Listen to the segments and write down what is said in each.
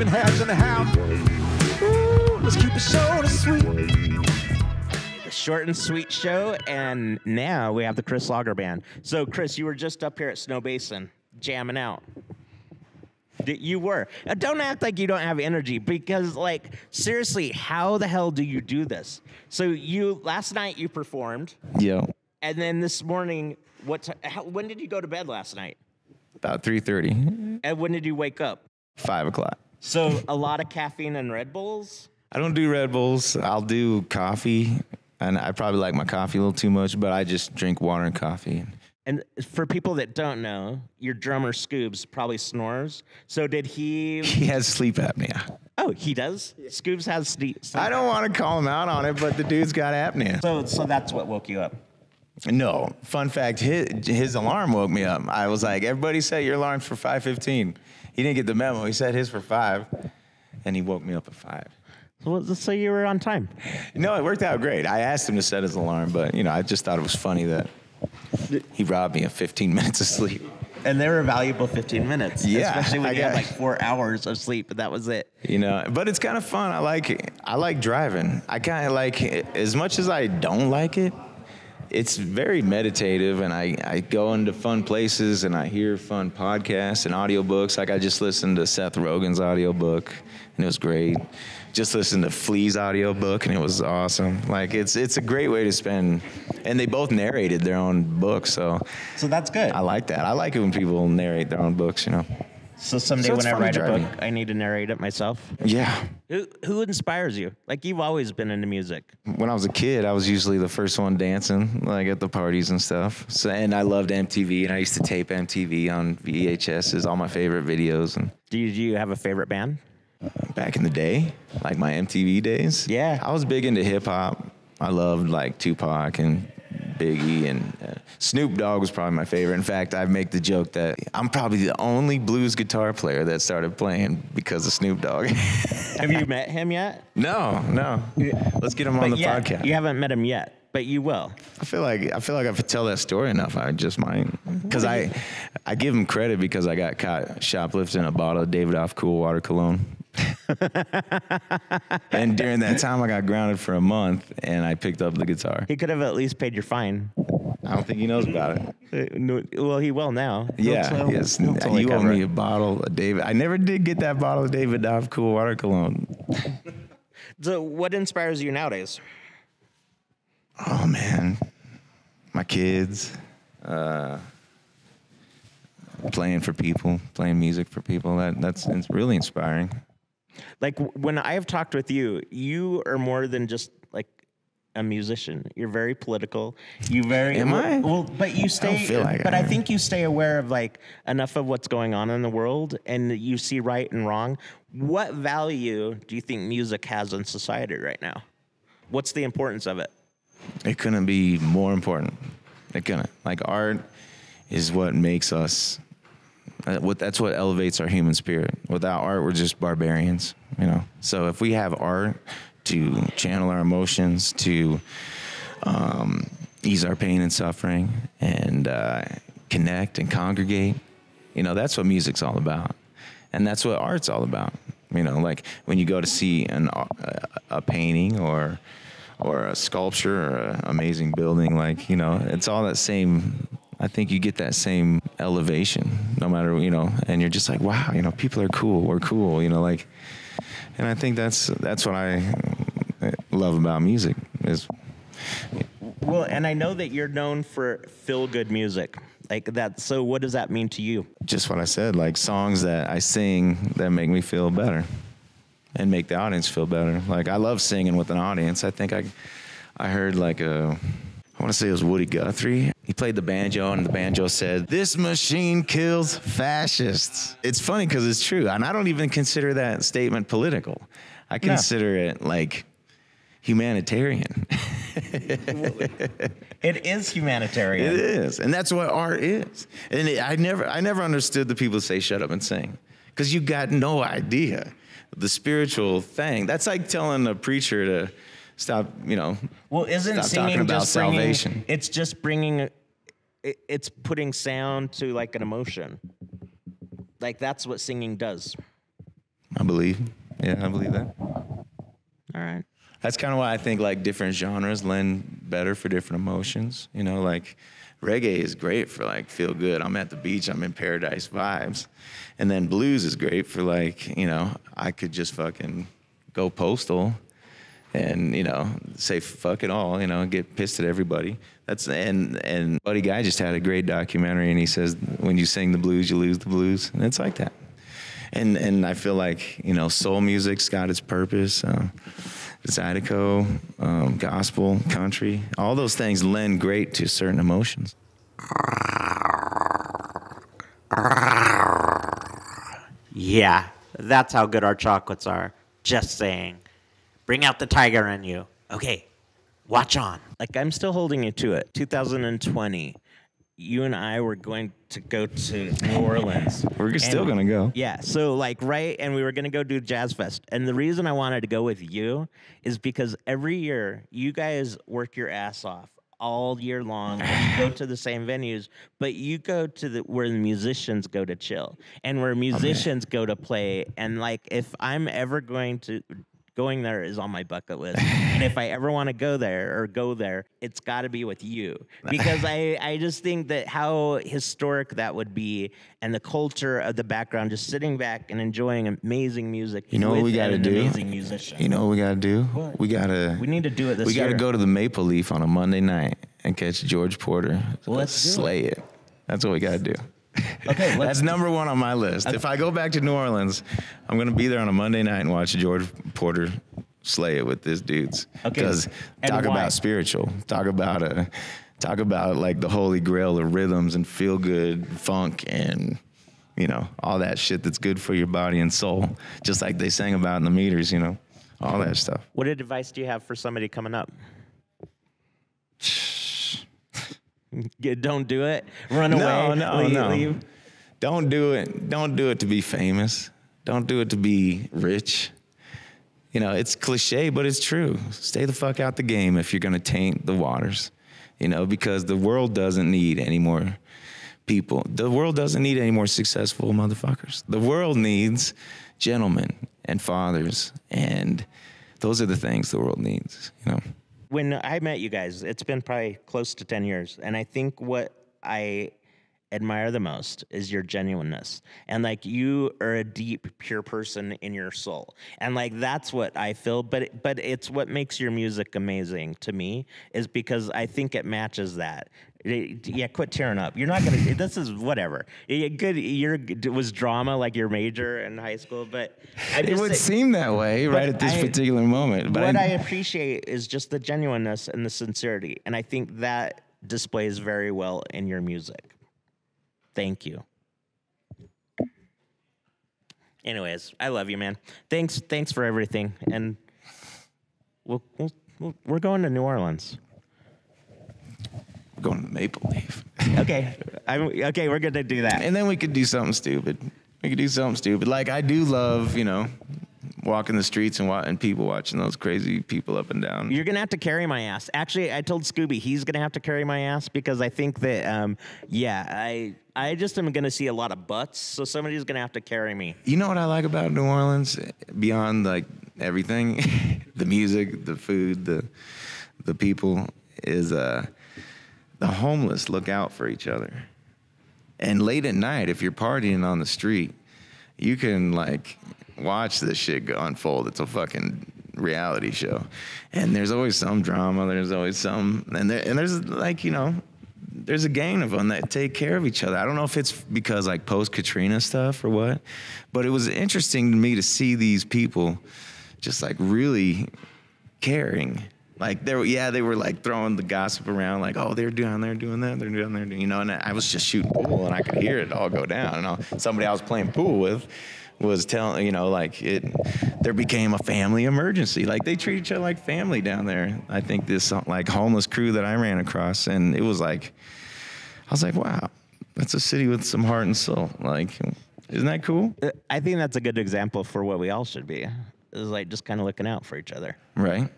Steven Harris in the house. Ooh, let's keep it short and sweet. The short and sweet show, and now we have the Chris Lager Band. So, Chris, you were just up here at Snowbasin jamming out. You were. Don't act like you don't have energy because, like, seriously, how the hell do you do this? So, you last night you performed, Yeah. and then this morning, what? T- how, when did you go to bed last night? about 3.30, And when did you wake up? 5 o'clock. So, a lot of caffeine and Red Bulls. I don't do Red Bulls. I'll do coffee, and I probably like my coffee a little too much, but I just drink water and coffee. And for people that don't know, your drummer Scoobs probably snores. So did he? He has sleep apnea. Oh, he does. Scoobs has sleep. I don't want to call him out on it, but the dude's got apnea. So, so that's what woke you up. No, fun fact, his, his alarm woke me up. I was like, everybody set your alarms for 5.15. He didn't get the memo. He set his for 5, and he woke me up at 5. So let's say you were on time. No, it worked out great. I asked him to set his alarm, but, you know, I just thought it was funny that he robbed me of 15 minutes of sleep. And they were valuable 15 minutes. Yeah, Especially when I you had like four hours of sleep, but that was it. You know, but it's kind of fun. I like I like driving. I kind of like as much as I don't like it. It's very meditative, and I, I go into fun places and I hear fun podcasts and audiobooks. Like I just listened to Seth Rogen's audiobook, and it was great. Just listened to Flea's audiobook, and it was awesome. Like it's it's a great way to spend, and they both narrated their own books, so So that's good. I like that. I like it when people narrate their own books. You know, So someday So it's when I fun write a book, I need to narrate it myself. yeah. Who, who inspires you? Like you've always been into music. when I was a kid, I was usually the first one dancing, like at the parties and stuff. So, and I loved MTV, and I used to tape MTV on VHSs, all my favorite videos. And Do you, do you have a favorite band? back in the day, like my MTV days, Yeah. I was big into hip hop. I loved like Tupac and Biggie, and Snoop Dogg was probably my favorite. In fact, I make the joke that I'm probably the only blues guitar player that started playing because of Snoop Dogg. Have you met him yet? no, no. Let's get him on the yeah, podcast. You haven't met him yet, but you will. I feel like I feel like if I tell that story enough, I just might. Mm-hmm. Because I, I give him credit because I got caught shoplifting a bottle of Davidoff Cool Water Cologne. and during that time, I got grounded for a month, and I picked up the guitar. He could have at least paid your fine. I don't think he knows about it. Uh, no- Well, he will now. Yeah, tell- yes. he'll You owe me a bottle of David. I never did get that bottle of Davidoff Cool Water Cologne. So, what inspires you nowadays? Oh man, my kids, uh, playing for people, playing music for people. That that's it's really inspiring. Like when I've talked with you, you are more than just like a musician. You're very political. You very Am I? Well, but you stay. feel like but I I think you stay aware of like enough of what's going on in the world, and you see right and wrong. What value do you think music has in society right now? What's the importance of it? It couldn't be more important. It couldn't. Like art is what makes us. uh, What that's what elevates our human spirit. Without art, we're just barbarians. You know. So if we have art to channel our emotions, to um, ease our pain and suffering, and uh, connect and congregate, you know, that's what music's all about, and that's what art's all about. You know, like when you go to see an a, a painting or or a sculpture or an amazing building, like you know, it's all that same. I think you get that same elevation, no matter you know, and you're just like, wow, you know, people are cool. We're cool, you know, like, and I think that's that's what I love about music is Well, and I know that you're known for feel good music. Like that. So, what does that mean to you? just what I said, like songs that I sing that make me feel better and make the audience feel better. Like I love singing with an audience. I think I I heard like a I want to say it was Woody Guthrie. He played the banjo and the banjo said, "This machine kills fascists." It's funny cuz it's true. And I don't even consider that statement political. I consider it like humanitarian. It is humanitarian. It is, and that's what art is. And it, I never, I never understood the people say "shut up and sing," because you got no idea the spiritual thing. That's like telling a preacher to stop. You know, Well, isn't singing talking about just bringing, salvation. It's just bringing, it, it's putting sound to like an emotion. Like that's what singing does. I believe. Yeah, I believe that. All right. That's kind of why I think like different genres lend better for different emotions. You know, like reggae is great for like feel good. I'm at the beach, I'm in paradise vibes. And then blues is great for like, you know, I could just fucking go postal and, you know, say fuck it all, you know, get pissed at everybody. That's and and Buddy Guy just had a great documentary and he says when you sing the blues, you lose the blues. And it's like that. And and I feel like, you know, soul music's got its purpose. Um, Zydeco, um, gospel, country, all those things lend great to certain emotions. Yeah, that's how good our chocolates are. Just saying. Bring out the tiger in you. Okay, watch on. Like I'm still holding you to it. 2020, you and I were going to go to New Orleans. We're still gonna go. Yeah, so like right, and we were gonna go do Jazz Fest, and the reason I wanted to go with you is because every year you guys work your ass off all year long, and you go to the same venues, but you go to the where the musicians go to chill, and where oh, musicians go to play, and like if I'm ever going to. Going there is on my bucket list, and if I ever want to go there or go there, it's got to be with you because I I just think that how historic that would be, and the culture of the background, just sitting back and enjoying amazing music. You know what we gotta do? Amazing musician. You know what we gotta do? We gotta we need to do it this we gotta go to the Maple Leaf on a Monday night and catch George Porter. Well, let's do it. slay it. That's what we gotta do. Okay, That's number one on my list. If I go back to New Orleans, I'm gonna be there on a Monday night and watch George Porter slay it with his dudes. Okay, Because talk why? about spiritual. Talk about a talk about like the holy grail of rhythms and feel good funk and you know all that shit that's good for your body and soul. Just like they sang about in the Meters, you know, all that stuff. What advice do you have for somebody coming up? Yeah, Don't do it. Run away. No, no, leave, no. leave. Don't do it. Don't do it to be famous. Don't do it to be rich. You know, it's cliche, but it's true. Stay the fuck out the game if you're gonna taint the waters. You know, because the world doesn't need any more people. The world doesn't need any more successful motherfuckers. The world needs gentlemen and fathers, and those are the things the world needs. You know. When I met you guys, it's been probably close to 10 years. And I think what I admire the most is your genuineness. And like you are a deep, pure person in your soul. And like that's what I feel. But but it's what makes your music amazing to me is because I think it matches that. It- yeah, quit tearing up. You're not gonna. This is whatever. Yeah, good. You're it was drama like your major in high school, but I It would say- seem that way right at this I- particular moment. But what I, I, appreciate is just the genuineness and the sincerity, and I think that displays very well in your music. Thank you. Anyways, I love you, man. Thanks, thanks for everything, and we'll, we'll, we'll we're going to New Orleans. Going to Maple Leaf. Okay, I'm okay. We're gonna do that. And then we could do something stupid. We could do something stupid. Like I do love, you know, walking the streets and wa- and people watching those crazy people up and down. You're gonna have to carry my ass. Actually, I told Scooby he's gonna have to carry my ass because I think that, um, yeah, I I just am gonna see a lot of butts, so somebody's gonna have to carry me. You know what I like about New Orleans beyond like everything, the music, the food, the the people is uh the homeless look out for each other. And late at night if you're partying on the street, you can like watch this shit unfold. It's a fucking reality show. And there's always some drama, there's always some and there and there's like, you know, there's a gang of them that take care of each other. I don't know if it's because like post Katrina stuff or what, but it was interesting to me to see these people just like really caring. Like they were, yeah, they were like throwing the gossip around, like, oh, they're down there doing that, they're down there, doing, you know. And I was just shooting pool, and I could hear it all go down. And I, somebody I was playing pool with was telling, you know, like it, there became a family emergency. Like they treat each other like family down there. I think this like homeless crew that I ran across, and it was like, I was like, wow, that's a city with some heart and soul. Like, isn't that cool? Uh, I think that's a good example for what we all should be. Is like just kind of looking out for each other, Right?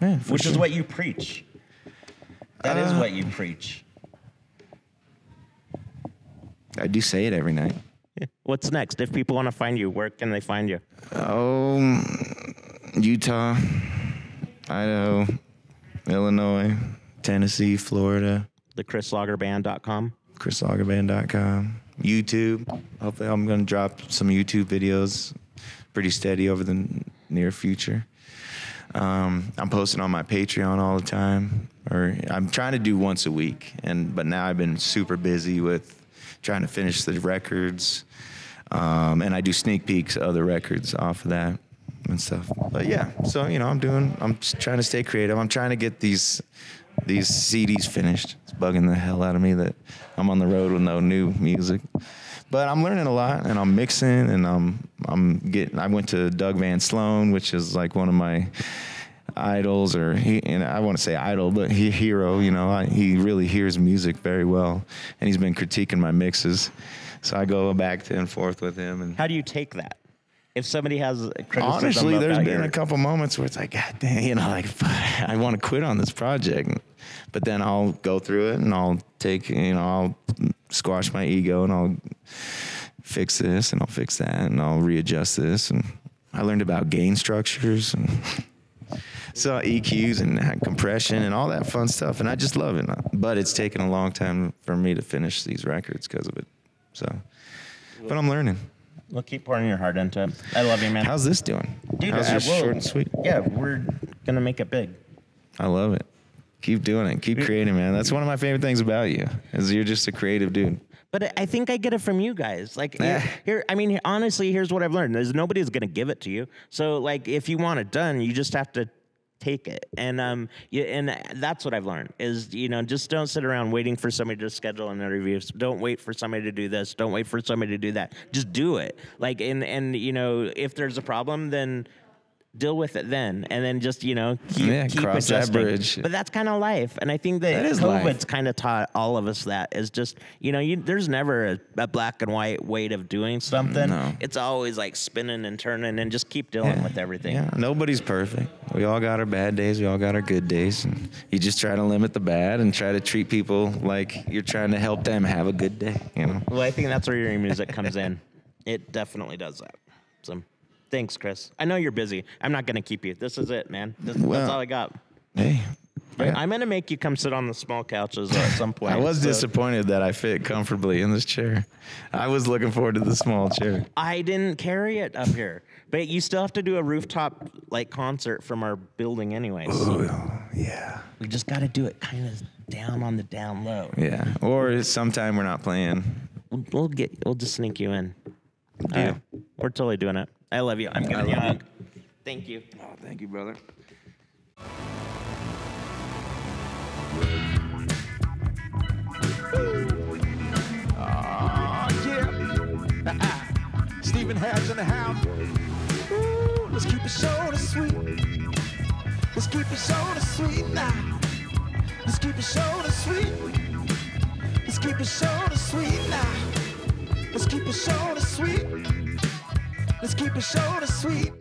Yeah, for which is what you preach. That is Uh, what you preach. I do say it every night. What's next? If people want to find you, where can they find you? Oh, Utah, Idaho, Illinois, Tennessee, Florida, TheChrisLagerband.com. chrislagerband.com, YouTube. Hopefully, I'm going to drop some YouTube videos pretty steady over the near future. Um, I'm posting on my Patreon all the time, or I'm trying to do once a week, and but now I've been super busy with trying to finish the records, um, and I do sneak peeks of the records off of that and stuff. But yeah, so you know, I'm doing, I'm trying to stay creative. I'm trying to get these these CDs finished. It's bugging the hell out of me that I'm on the road with no new music. But I'm learning a lot, and I'm mixing, and I'm I'm getting. I went to Doug Van Sloun, which is like one of my idols, or he. And I want to say idol, but he hero. You know, I, he really hears music very well, and he's been critiquing my mixes. So I go back and forth with him, and How do you take that? If somebody has honestly, there's been your- a couple moments where it's like, God damn, you know, like I want to quit on this project, but then I'll go through it and I'll take, you know, I'll squash my ego and I'll fix this and I'll fix that and I'll readjust this and I learned about gain structures and saw EQs and compression and all that fun stuff and I just love it. But it's taken a long time for me to finish these records because of it. So, but I'm learning. Well, keep pouring your heart into it. I love you, man. How's this doing? Dude, How's I short and sweet? Yeah, we're gonna make it big. I love it. Keep doing it. Keep creating, man. That's one of my favorite things about you. Is you're just a creative dude. But I- think I get it from you guys. Like here, here, I mean, honestly, here's what I've learned: is nobody's gonna give it to you. So, like, if you want it done, you just have to take it. And um, you, and that's what I've learned is you know just don't sit around waiting for somebody to schedule an interview. Don't wait for somebody to do this. Don't wait for somebody to do that. Just do it. Like, and and you know, if there's a problem, then deal with it then, and then just you know keep, Yeah, keep cross that bridge. But that's kind of life, and I think that, That is COVID's kind of taught all of us that is just you know you, there's never a, a black and white way of doing something. No. It's always like spinning and turning, and just keep dealing with everything. Yeah, nobody's perfect. We all got our bad days. We all got our good days. And you just try to limit the bad and try to treat people like you're trying to help them have a good day. You know. Well, I think that's where your music comes in. It definitely does that. So, thanks, Chris. I know you're busy. I'm not gonna keep you. This is it, man. This, Well, that's all I got. Hey. yeah. I'm gonna make you come sit on the small couches at some point. I was so- disappointed that I fit comfortably in this chair. I was looking forward to the small chair. I didn't carry it up here, but you still have to do a rooftop like concert from our building, anyways. Yeah. We just got to do it kind of down on the down low. Yeah. Or sometime we're not playing. We'll, we'll get. We'll just sneak you in. Right. We're totally doing it. I love you. I'm going to a love hug. Thank you. Oh, thank you, brother. Oh, yeah. Stephen Harris in the house. Ooh, let's keep it short and sweet. Let's keep it short and sweet now. Let's keep it short and sweet. Let's keep it short and sweet now. Let's keep it short and sweet. Let's keep it short and sweet.